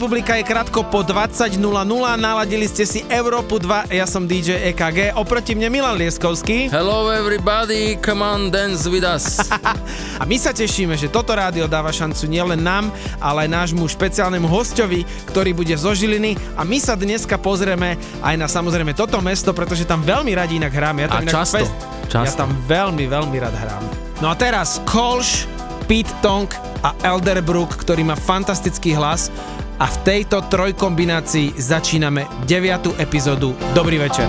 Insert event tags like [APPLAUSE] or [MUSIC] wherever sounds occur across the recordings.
Republika je krátko po 20.00, naladili ste si Európu 2, ja som DJ EKG, oproti mne Milan Lieskovský Hello everybody, come on dance with us. [LAUGHS] a my sa tešíme, že toto rádio dáva šancu nielen nám, ale aj nášmu špeciálnemu hostovi, ktorý bude zo Žiliny a my sa dneska pozrieme aj na samozrejme toto mesto, pretože tam veľmi radi inak hrám. Ja tam A inak často, Ja často. tam veľmi, veľmi rád hrám. No a teraz Kolš, Pete Tong a Elderbrook, ktorý má fantastický hlas a v tejto trojkombinácii začíname 9. epizódu. Dobrý večer.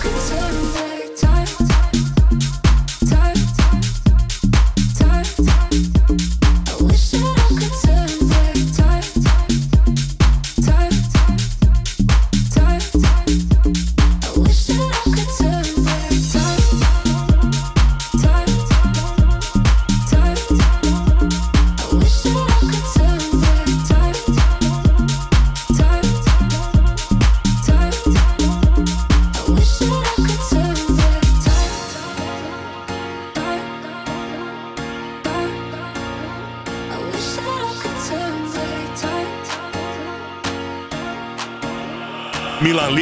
Could turn back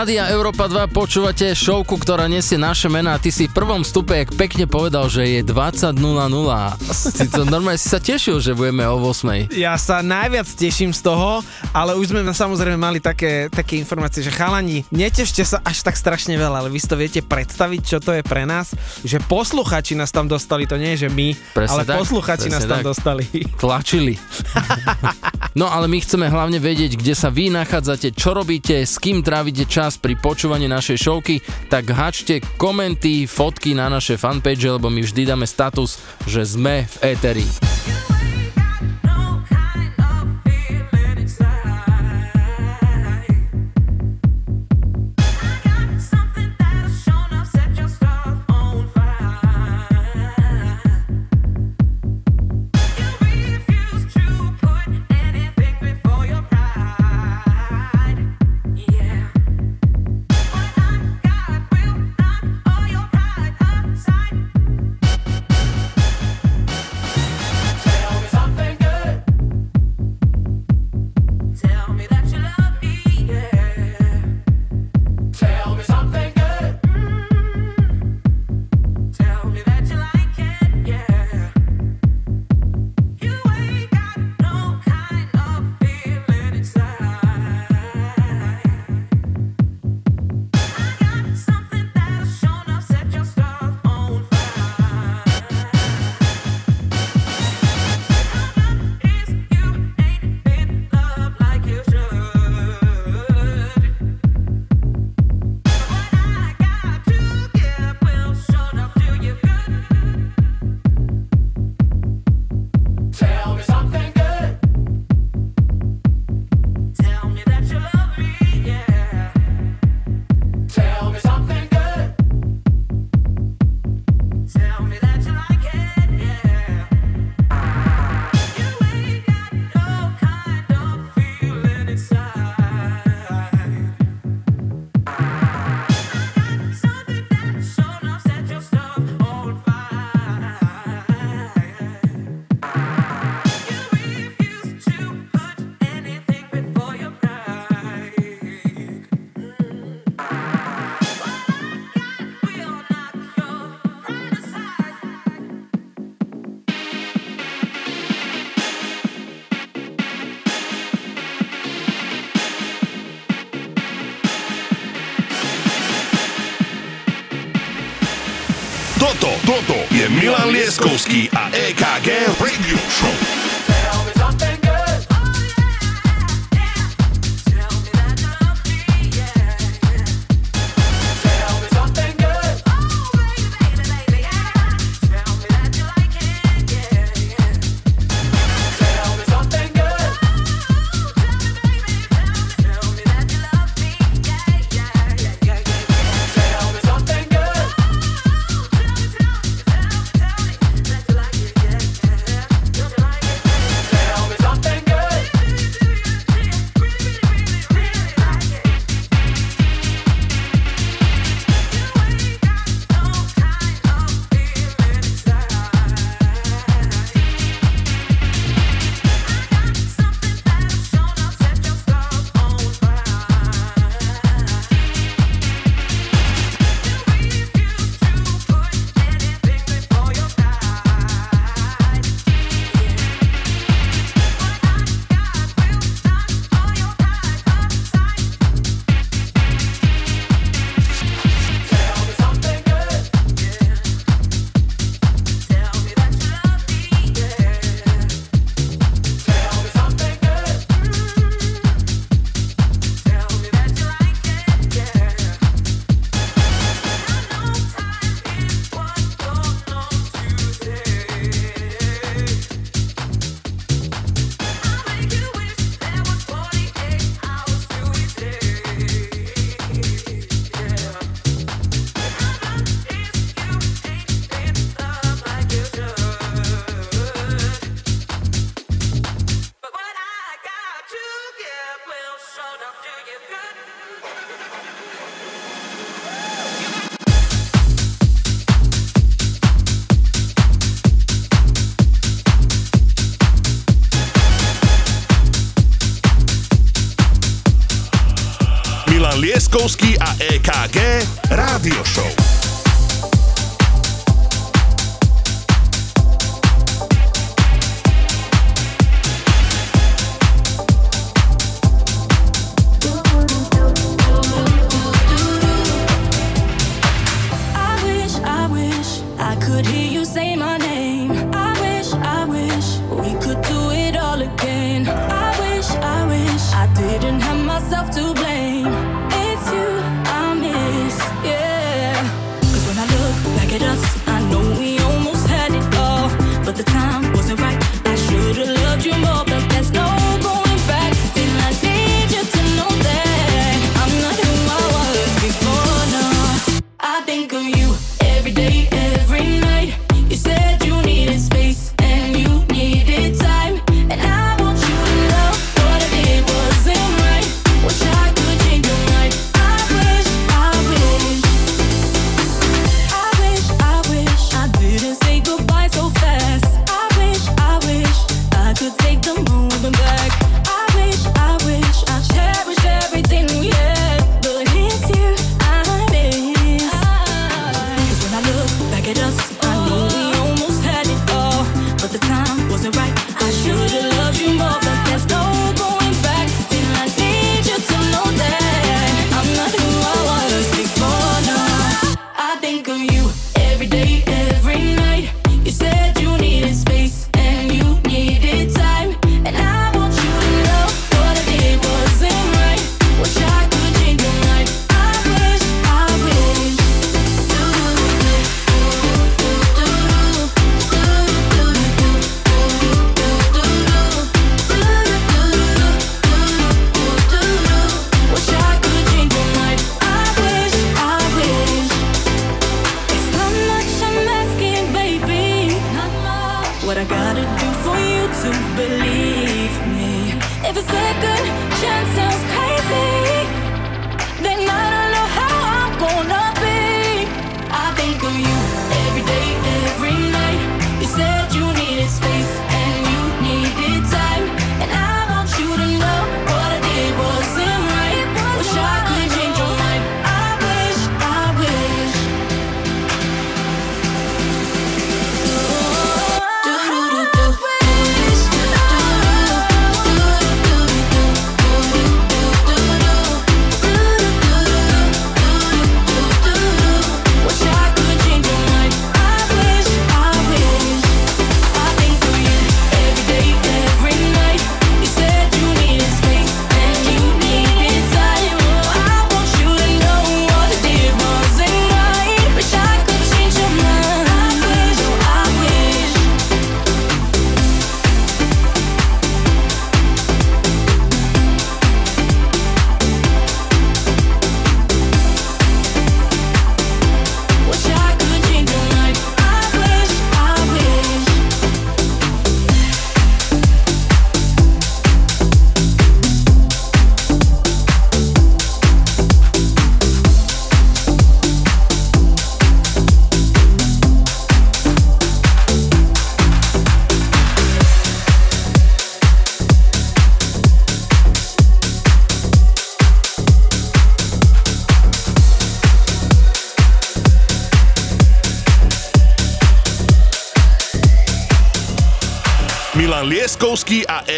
Rádia Európa 2 počúvate šovku, ktorá nesie naše mená. Ty si v prvom stupe, jak pekne povedal, že je 20.00. Si to normálne si sa tešil, že budeme o 8. Ja sa najviac teším z toho, ale už sme samozrejme mali také, také informácie, že chalani, netešte sa až tak strašne veľa, ale vy si to viete predstaviť, čo to je pre nás, že posluchači nás tam dostali, to nie je, že my, Presne ale tak, posluchači nás presne tam tak. dostali. Tlačili. [LAUGHS] No ale my chceme hlavne vedieť, kde sa vy nachádzate, čo robíte, s kým trávite čas pri počúvaní našej šovky, tak hačte komenty, fotky na naše fanpage, lebo my vždy dáme status, že sme v éteri.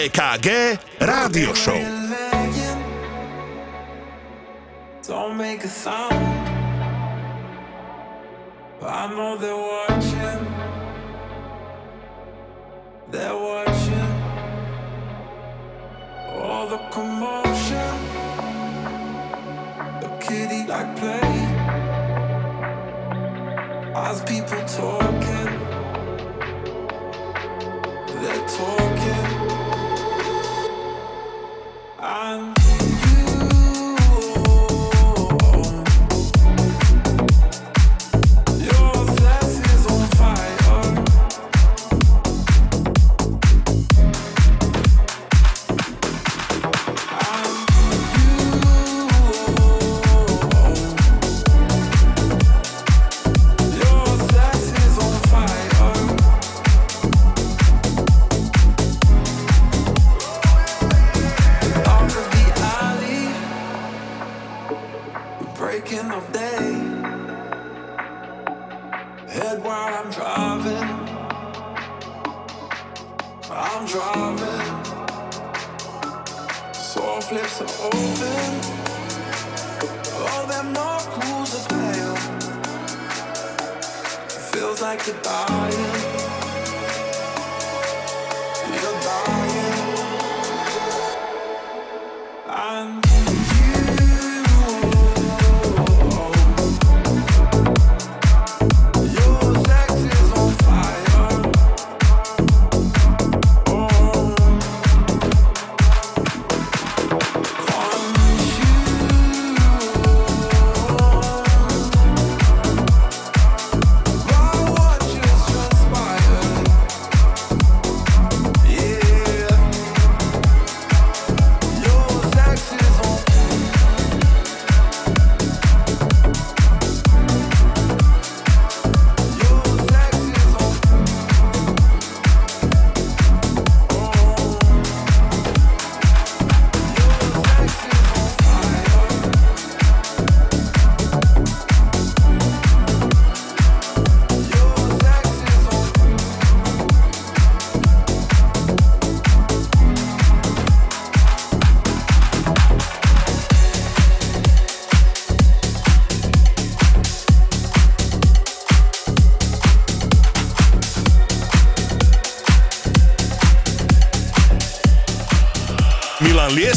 EKG Rádio Show.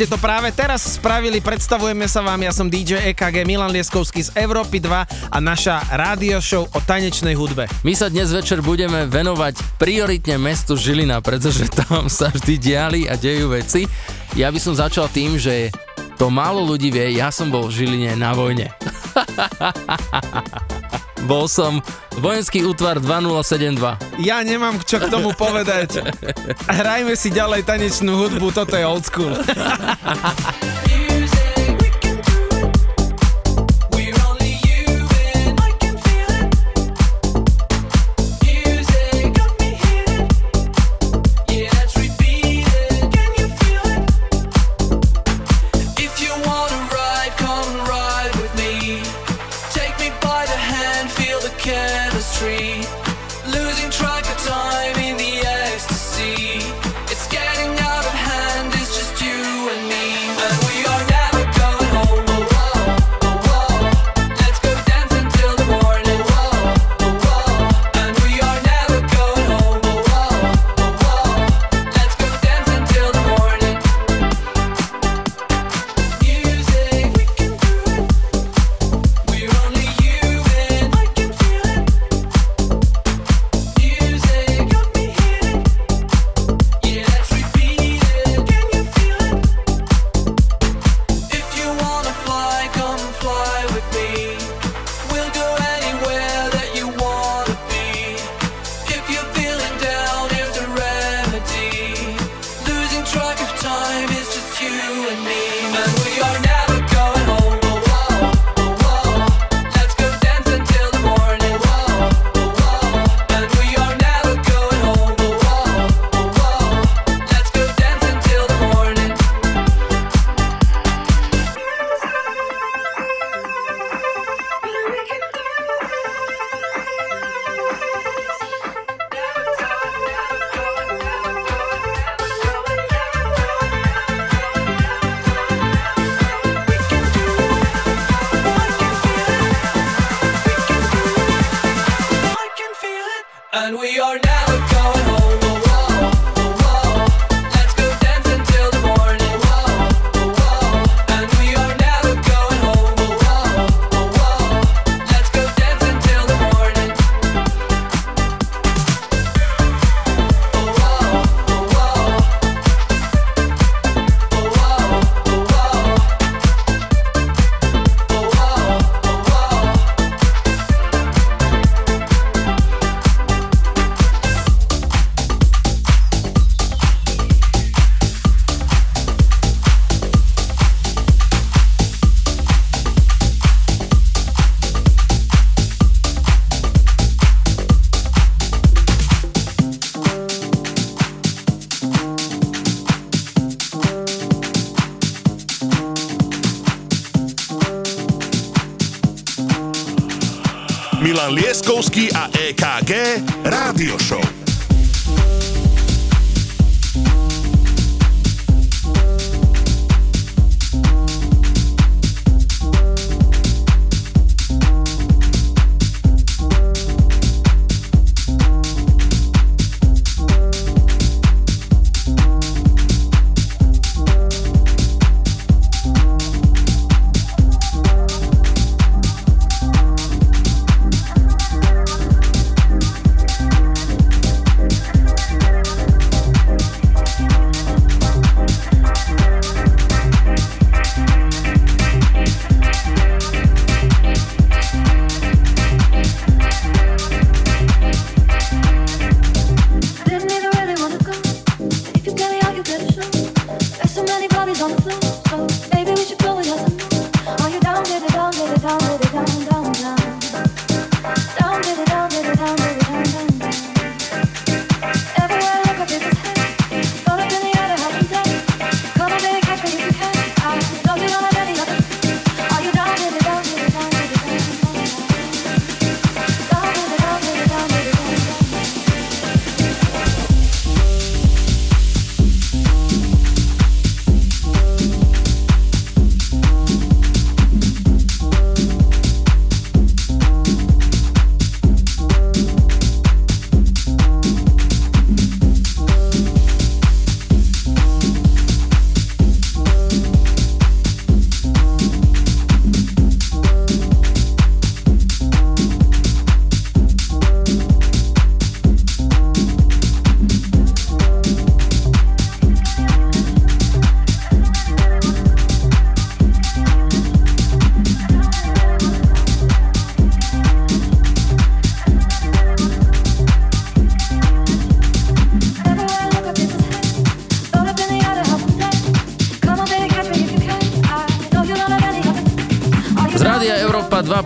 Ste to práve teraz spravili, predstavujeme sa vám, ja som DJ EKG Milan Lieskovský z Európy 2 a naša rádio show o tanečnej hudbe. My sa dnes večer budeme venovať prioritne mestu Žilina, pretože [LAUGHS] tam sa vždy diali a dejú veci. Ja by som začal tým, že to málo ľudí vie, ja som bol v Žiline na vojne. [LAUGHS] bol som vojenský útvar 2072. Ja nemám čo k tomu povedať. [LAUGHS] Hrajme si ďalej tanečnú hudbu, toto je old school. [LAUGHS]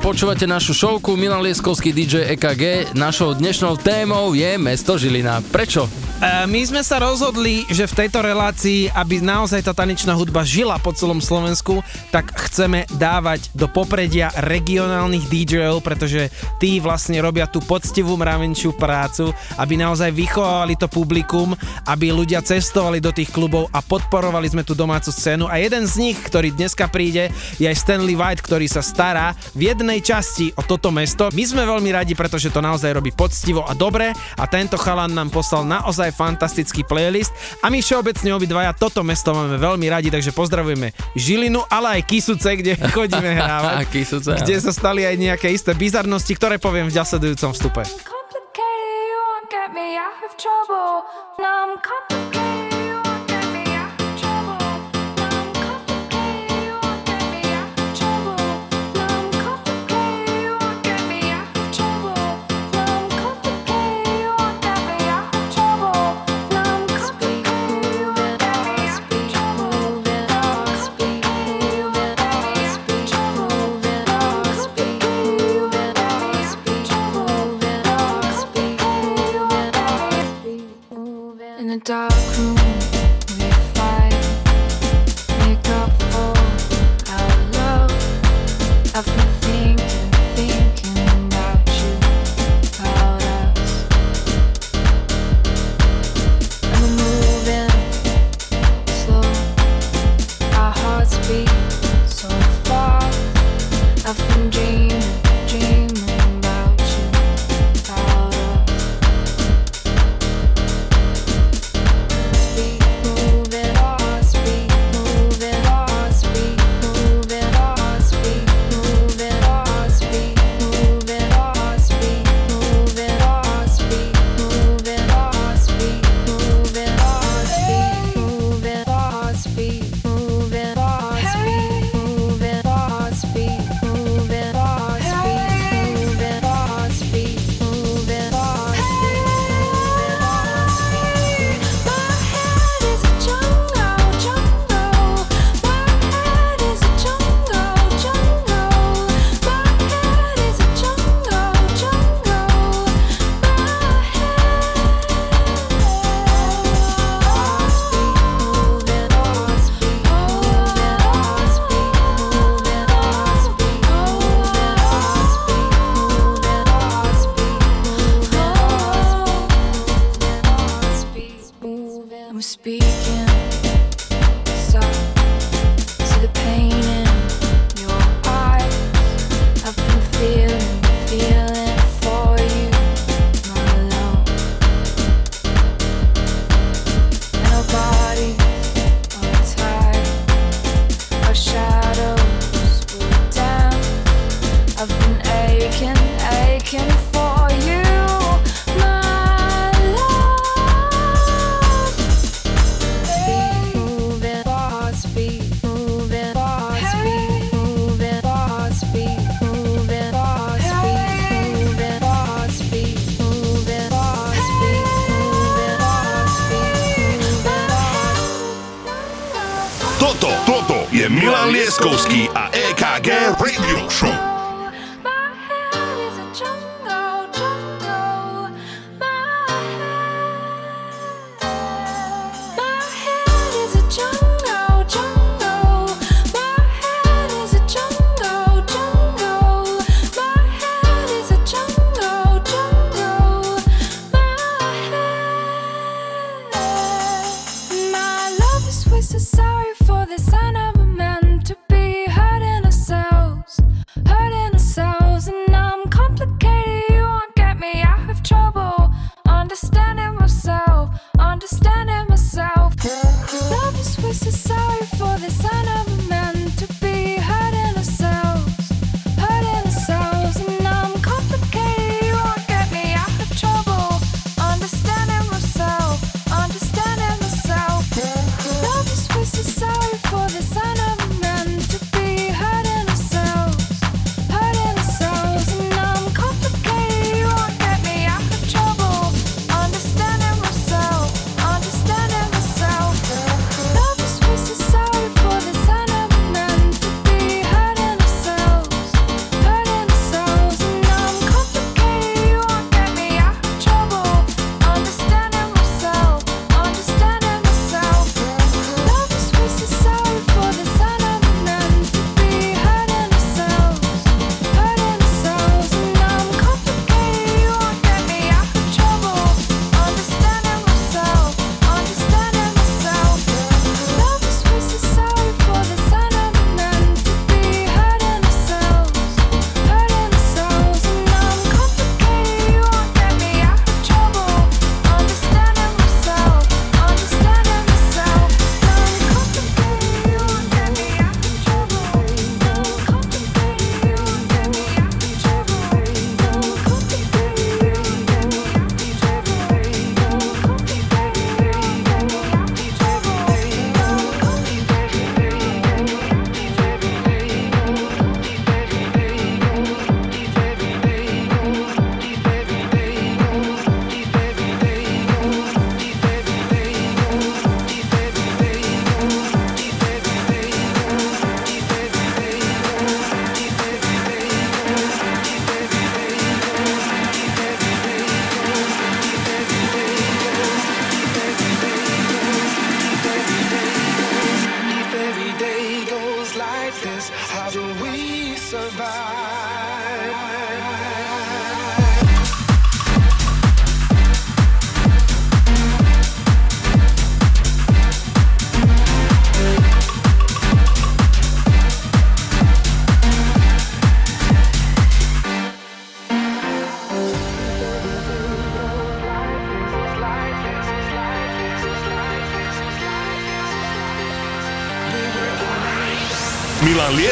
počúvate našu šovku Milan Lieskovský DJ EKG. Našou dnešnou témou je mesto Žilina. Prečo? E, my sme sa rozhodli, že v tejto relácii, aby naozaj tá tanečná hudba žila po celom Slovensku, tak chceme dávať do popredia regionálnych DJov, pretože tí vlastne robia tú poctivú mravenčiu prácu, aby naozaj vychovávali to publikum, aby ľudia cestovali do tých klubov a podporovali sme tú domácu scénu. A jeden z nich, ktorý dneska príde, je aj Stanley White, ktorý sa stará v jednej časti o toto mesto. My sme veľmi radi, pretože to naozaj robí poctivo a dobre a tento chalan nám poslal naozaj fantastický playlist a my všeobecne obidvaja toto mesto máme veľmi radi, takže pozdravujeme Žilinu, ale aj Kisuc Kisúce, kde [LAUGHS] chodíme hrávať. Kisúce, kde sa stali aj nejaké isté bizarnosti, ktoré poviem v ďasledujúcom vstupe. the dark.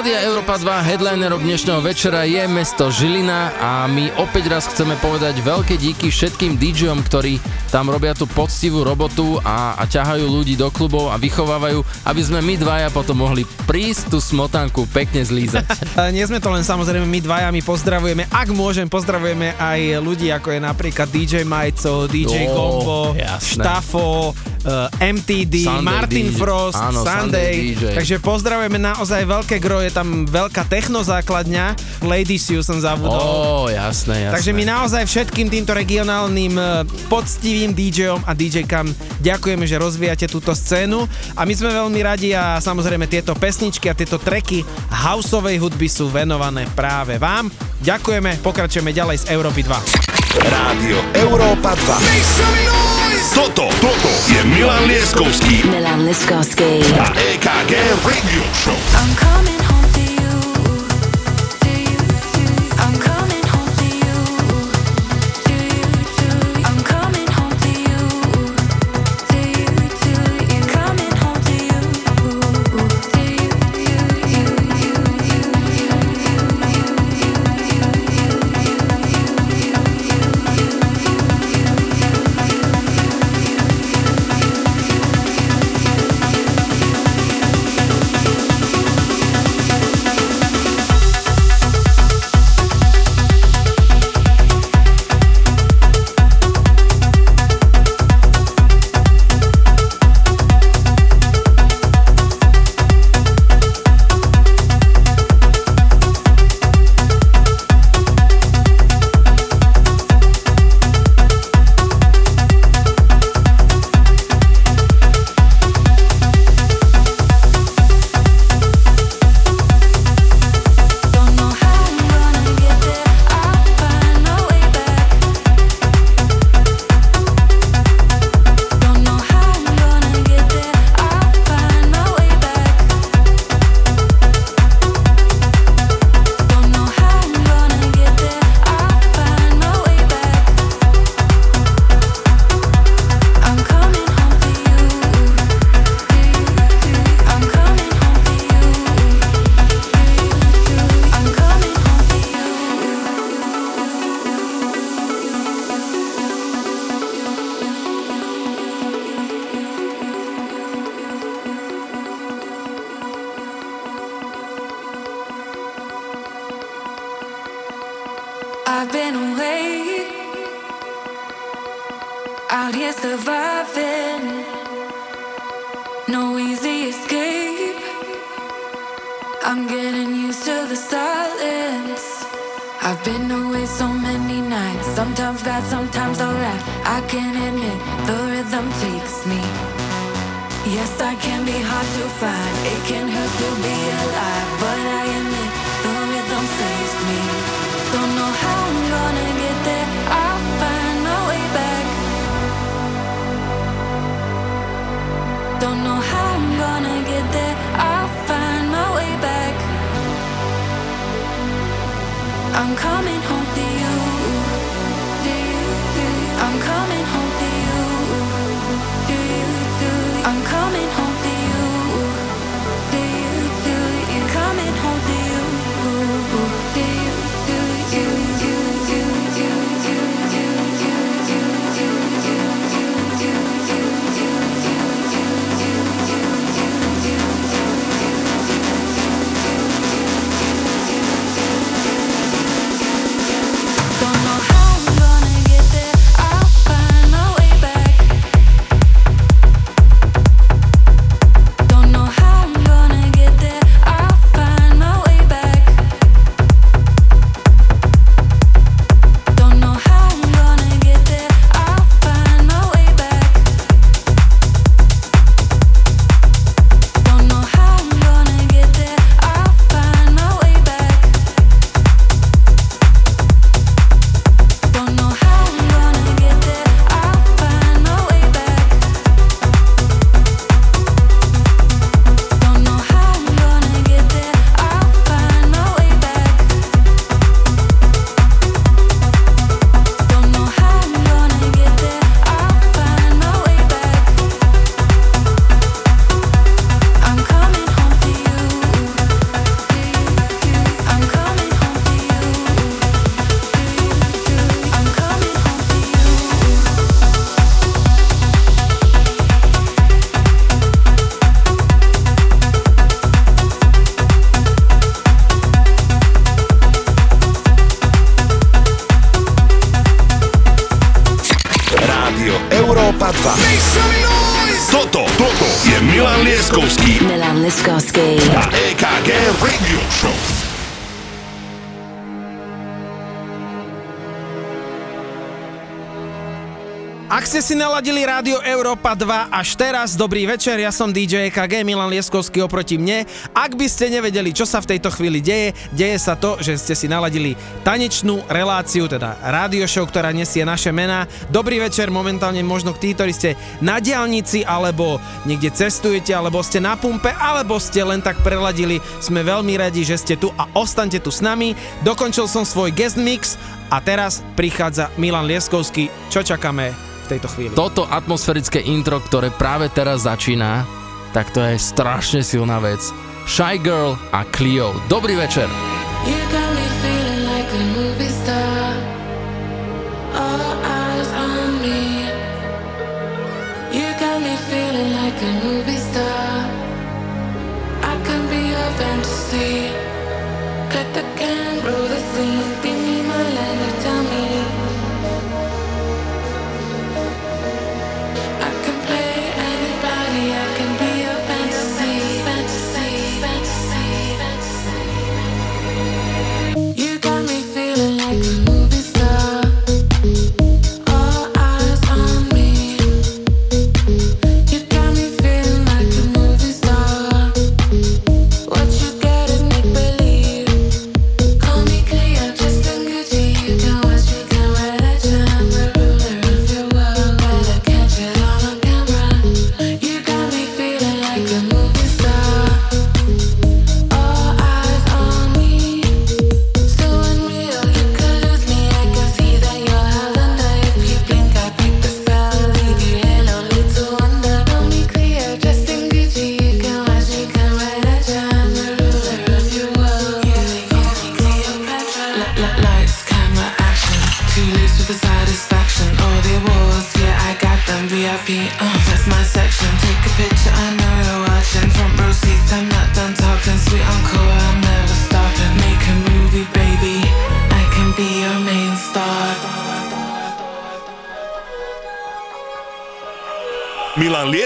rádia Európa 2 headlinerom dnešného večera je mesto Žilina a my opäť raz chceme povedať veľké díky všetkým DJom, ktorí tam robia tú poctivú robotu a, a ťahajú ľudí do klubov a vychovávajú, aby sme my dvaja potom mohli prísť tú smotanku pekne zlízať. A [LAUGHS] nie sme to len samozrejme my dvaja, my pozdravujeme, ak môžem, pozdravujeme aj ľudí ako je napríklad DJ Majco, DJ Ó, Gombo, jasné. Štafo, uh, MTD, Sunday Martin DJ. Frost, Áno, Sunday Sunday. DJ. Takže pozdravujeme naozaj veľké gro, je tam veľká technozákladňa, Ladies You som zabudol. Ó, jasné, jasné. Takže my naozaj všetkým týmto regionálnym e, poctivým DJom a DJ-kam ďakujeme, že rozvíjate túto scénu a my sme veľmi radi a samozrejme tieto pesničky a tieto treky houseovej hudby sú venované práve vám. Ďakujeme, pokračujeme ďalej z Európy 2. Rádio Európa 2. Toto, toto je Milan Lieskovský Milan Liskovsky. a EKG Radio Show. I'm coming naladili Rádio Európa 2 až teraz, dobrý večer, ja som DJ EKG Milan Lieskovský oproti mne. Ak by ste nevedeli, čo sa v tejto chvíli deje, deje sa to, že ste si naladili tanečnú reláciu, teda rádio show, ktorá nesie naše mená. Dobrý večer momentálne možno tí, ktorí ste na diálnici, alebo niekde cestujete, alebo ste na pumpe, alebo ste len tak preladili. Sme veľmi radi, že ste tu a ostaňte tu s nami. Dokončil som svoj guest mix a teraz prichádza Milan Lieskovský. Čo čakáme tejto chvíli? Toto atmosférické intro, ktoré práve teraz začína, tak to je strašne silná vec. Shy Girl a Clio. Dobrý večer. You got me feeling like a movie star. All eyes on me. You got me feeling like a movie star. I can be your fantasy. Cut the can, roll the scene.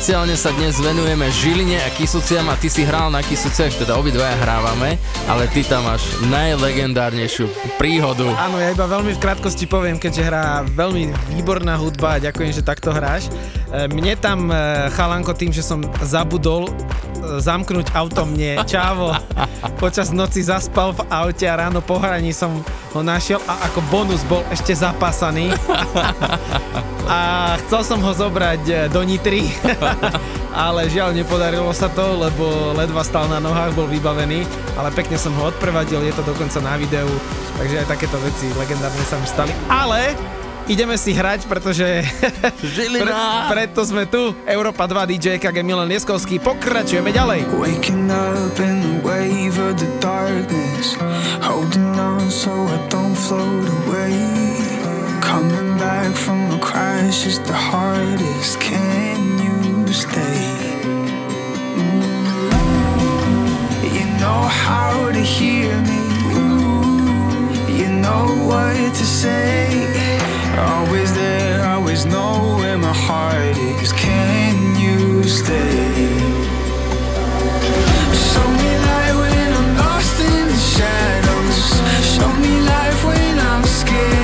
špeciálne sa dnes venujeme Žiline a Kisuciam a ty si hral na Kisuciach, teda obidvaja hrávame, ale ty tam máš najlegendárnejšiu príhodu. Áno, ja iba veľmi v krátkosti poviem, keďže hrá veľmi výborná hudba a ďakujem, že takto hráš. E, mne tam e, chalanko tým, že som zabudol e, zamknúť auto mne. Čavo, [LAUGHS] počas noci zaspal v aute a ráno po hraní som ho našiel a ako bonus bol ešte zapasaný. [LAUGHS] a chcel som ho zobrať e, do Nitry, [LAUGHS] ale žiaľ nepodarilo sa to, lebo ledva stal na nohách, bol vybavený, ale pekne som ho odprevadil, je to dokonca na videu, takže aj takéto veci legendárne sa mi stali. Ale ideme si hrať, pretože [LAUGHS] pre, preto sme tu. Európa 2 DJ KG Milan Lieskovský. Pokračujeme ďalej. Waking up in the wave of the darkness Holding on so I don't float away back from a crash is the hardest. Can you stay? Ooh, you know how to hear me. Ooh, you know what to say. Always there, always know where my heart is. Can you stay? Show me life when I'm scared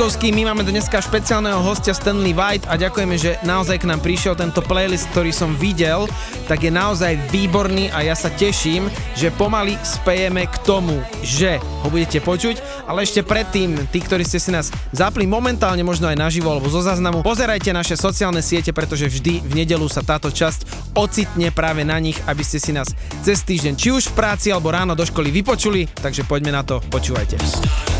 Lobkovský, my máme dneska špeciálneho hostia Stanley White a ďakujeme, že naozaj k nám prišiel tento playlist, ktorý som videl, tak je naozaj výborný a ja sa teším, že pomaly spejeme k tomu, že ho budete počuť, ale ešte predtým, tí, ktorí ste si nás zapli momentálne, možno aj naživo alebo zo záznamu, pozerajte naše sociálne siete, pretože vždy v nedelu sa táto časť ocitne práve na nich, aby ste si nás cez týždeň či už v práci alebo ráno do školy vypočuli, takže poďme na to, počúvajte.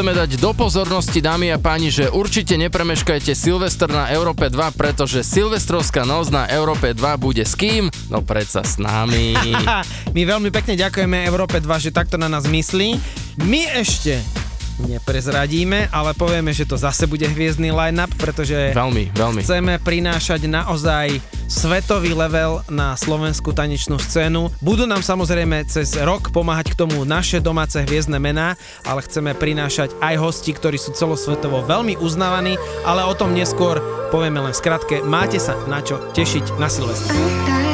chceme dať do pozornosti, dámy a páni, že určite nepremeškajte Silvester na Európe 2, pretože Silvestrovská noc na Európe 2 bude s kým? No predsa s nami. [LAUGHS] My veľmi pekne ďakujeme Európe 2, že takto na nás myslí. My ešte neprezradíme, ale povieme, že to zase bude hviezdný line-up, pretože veľmi, veľmi. chceme prinášať naozaj svetový level na slovenskú tanečnú scénu. Budú nám samozrejme cez rok pomáhať k tomu naše domáce hviezdne mená, ale chceme prinášať aj hosti, ktorí sú celosvetovo veľmi uznávaní, ale o tom neskôr povieme len skratke. Máte sa na čo tešiť na Silvestra.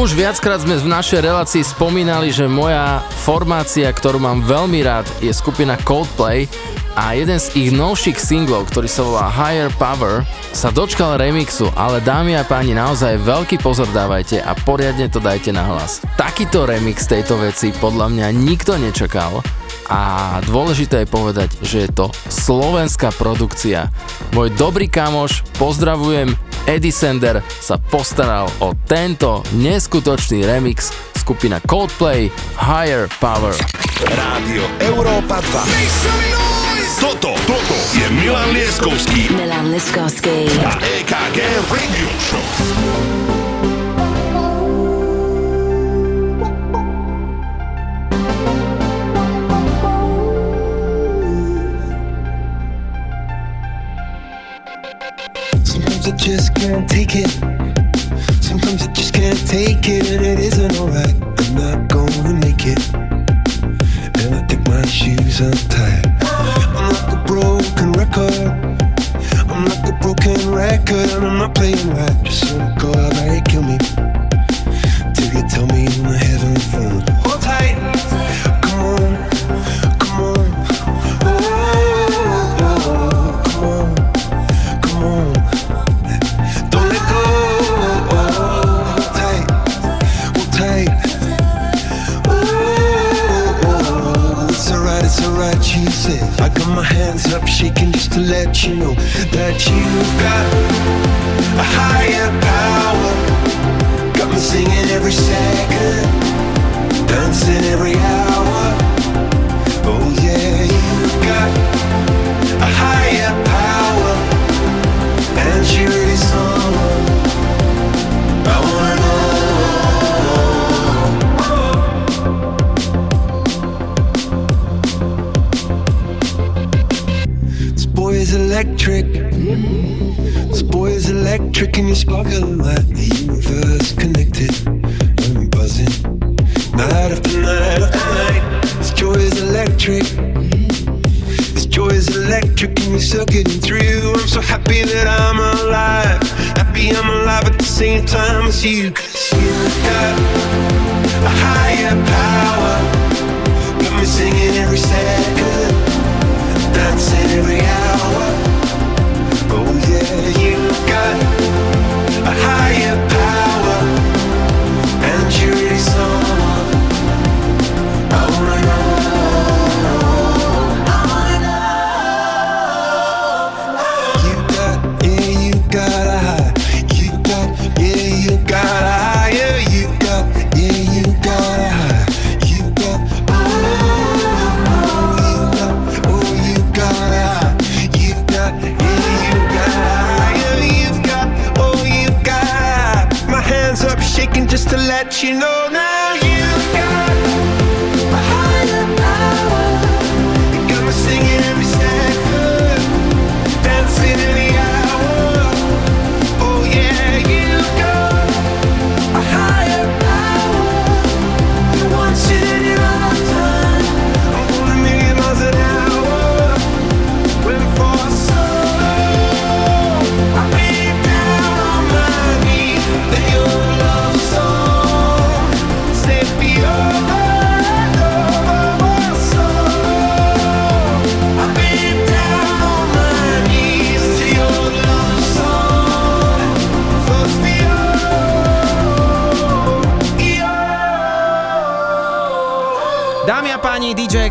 Už viackrát sme v našej relácii spomínali, že moja formácia, ktorú mám veľmi rád, je skupina Coldplay a jeden z ich novších singlov, ktorý sa volá Higher Power, sa dočkal remixu, ale dámy a páni, naozaj veľký pozor dávajte a poriadne to dajte na hlas. Takýto remix tejto veci podľa mňa nikto nečakal a dôležité je povedať, že je to slovenská produkcia. Môj dobrý kamoš, pozdravujem, Eddie Sender sa postaral o tento neskutočný remix skupina Coldplay Higher Power. Rádio Európa 2. Toto, toto je Milan Lieskovský Milan Liskovský. a EKG Radio Show. I just can't take it. Sometimes I just can't take it, it isn't alright. I'm not gonna make it. And I think my shoes untied. I'm like a broken record. I'm like a broken record, and I'm not playing right. Just wanna go out and kill me. Till you tell me I'm having fun. My hands up, shaking just to let you know that you've got a higher power. Got me singing every second, dancing every hour. Oh yeah, you've got a higher power, and she is electric, and you sparkle like the universe connected. I'm buzzing, night after night after night. This joy is electric. This joy is electric and you're getting through. I'm so happy that I'm alive. Happy I'm alive at the same time as you. Cause you've got a higher power. Got me singing every second, dancing every hour. Oh yeah, let you know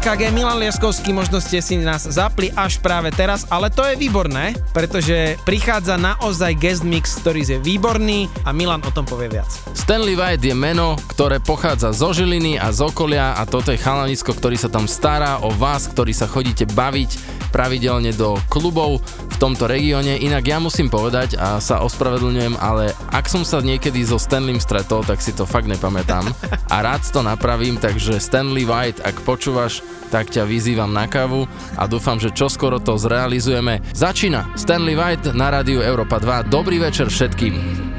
páni, DJ KG Milan Lieskovský, možno ste si nás zapli až práve teraz, ale to je výborné, pretože prichádza naozaj guest mix, ktorý je výborný a Milan o tom povie viac. Stanley White je meno, ktoré pochádza zo Žiliny a z okolia a toto je chalanisko, ktorý sa tam stará o vás, ktorí sa chodíte baviť pravidelne do klubov v tomto regióne. Inak ja musím povedať a sa ospravedlňujem, ale ak som sa niekedy so Stanleym stretol, tak si to fakt nepamätám [LAUGHS] a rád to napravím, takže Stanley White, ak počúvaš, tak ťa vyzývam na kávu a dúfam, že čoskoro to zrealizujeme. Začína Stanley White na rádiu Európa 2. Dobrý večer všetkým.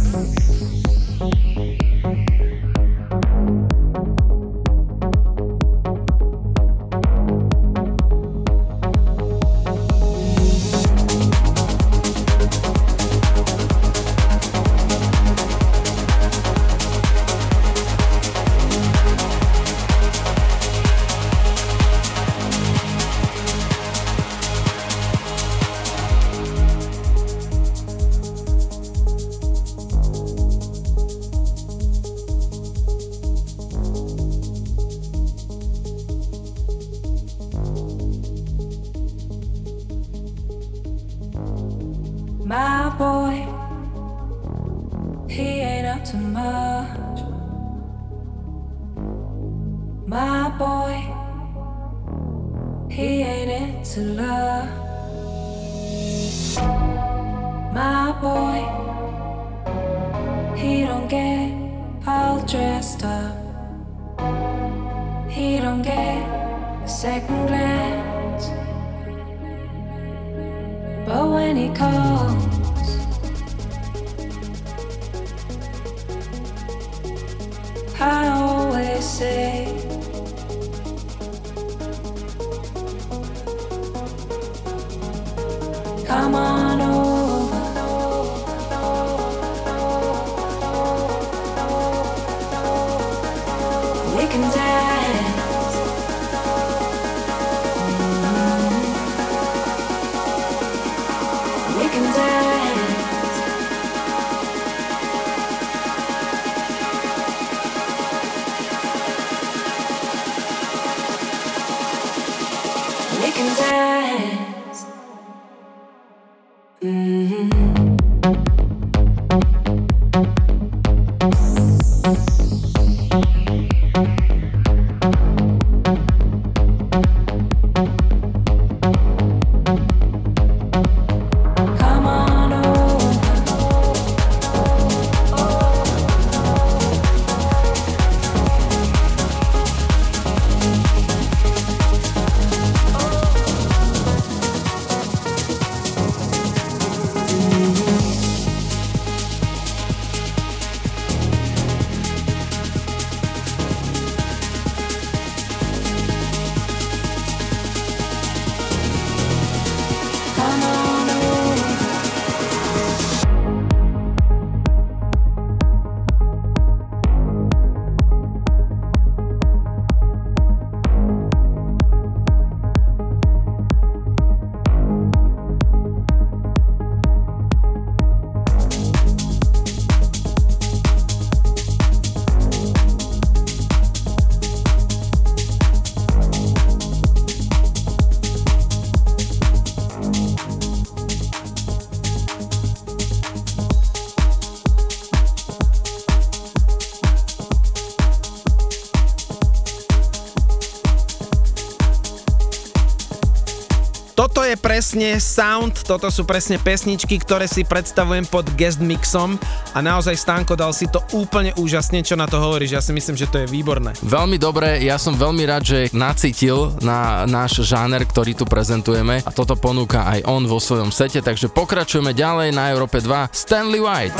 presne sound, toto sú presne pesničky, ktoré si predstavujem pod guest mixom. A naozaj Stanko dal si to úplne úžasne, čo na to hovoríš, ja si myslím, že to je výborné. Veľmi dobre, ja som veľmi rád, že nacítil na náš žáner, ktorý tu prezentujeme. A toto ponúka aj on vo svojom sete, takže pokračujeme ďalej na Európe 2 Stanley White.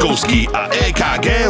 Laskovský a EKG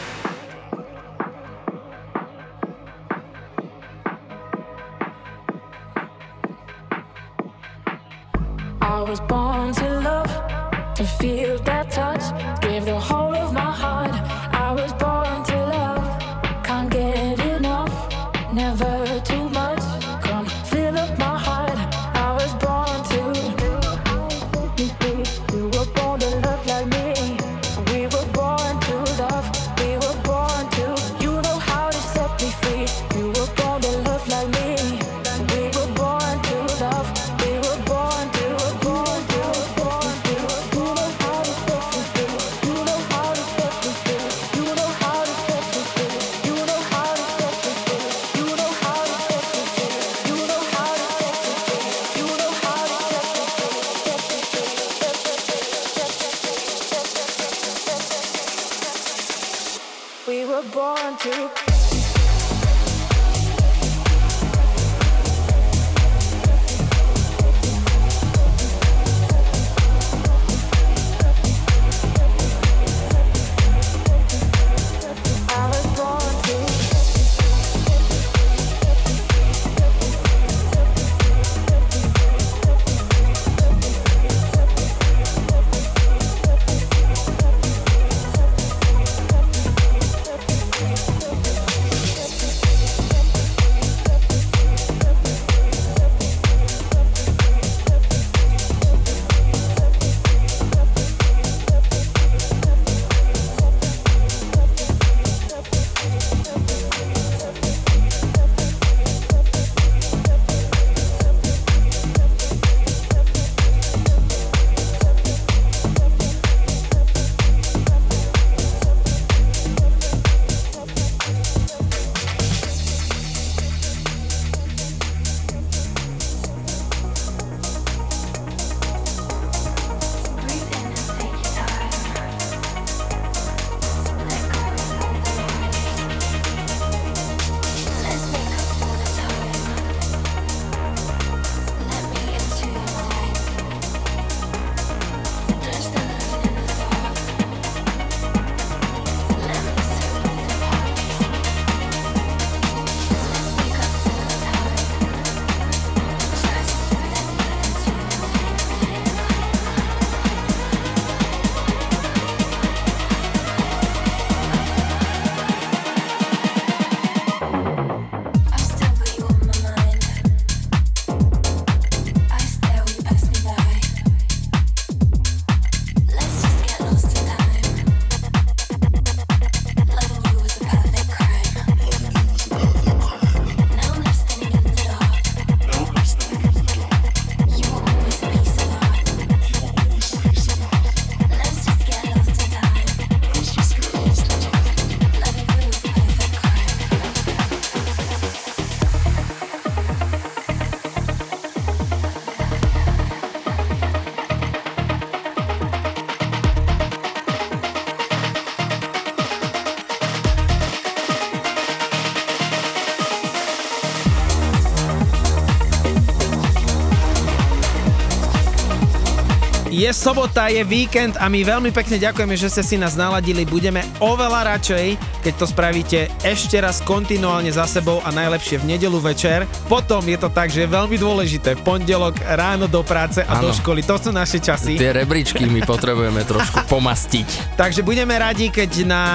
sobota, je víkend a my veľmi pekne ďakujeme, že ste si nás naladili. Budeme oveľa radšej, keď to spravíte ešte raz kontinuálne za sebou a najlepšie v nedelu večer. Potom je to tak, že je veľmi dôležité. Pondelok ráno do práce a do Áno. školy. To sú naše časy. Tie rebríčky my potrebujeme trošku [LAUGHS] pomastiť. Takže budeme radi, keď na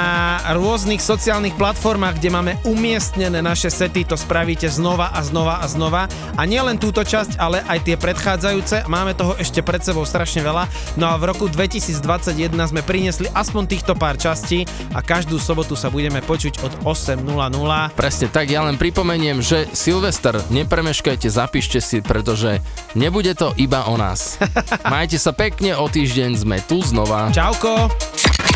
rôznych sociálnych platformách, kde máme umiestnené naše sety, to spravíte znova a znova a znova. A nielen túto časť, ale aj tie predchádzajúce. Máme toho ešte pred sebou strašne veľa. No a v roku 2021 sme priniesli aspoň týchto pár častí a každú sobotu sa budeme počuť od 8.00. Presne tak, ja len pripomeniem, že Silvester, nepremeškajte, zapíšte si, pretože nebude to iba o nás. [LAUGHS] Majte sa pekne, o týždeň sme tu znova. Čauko!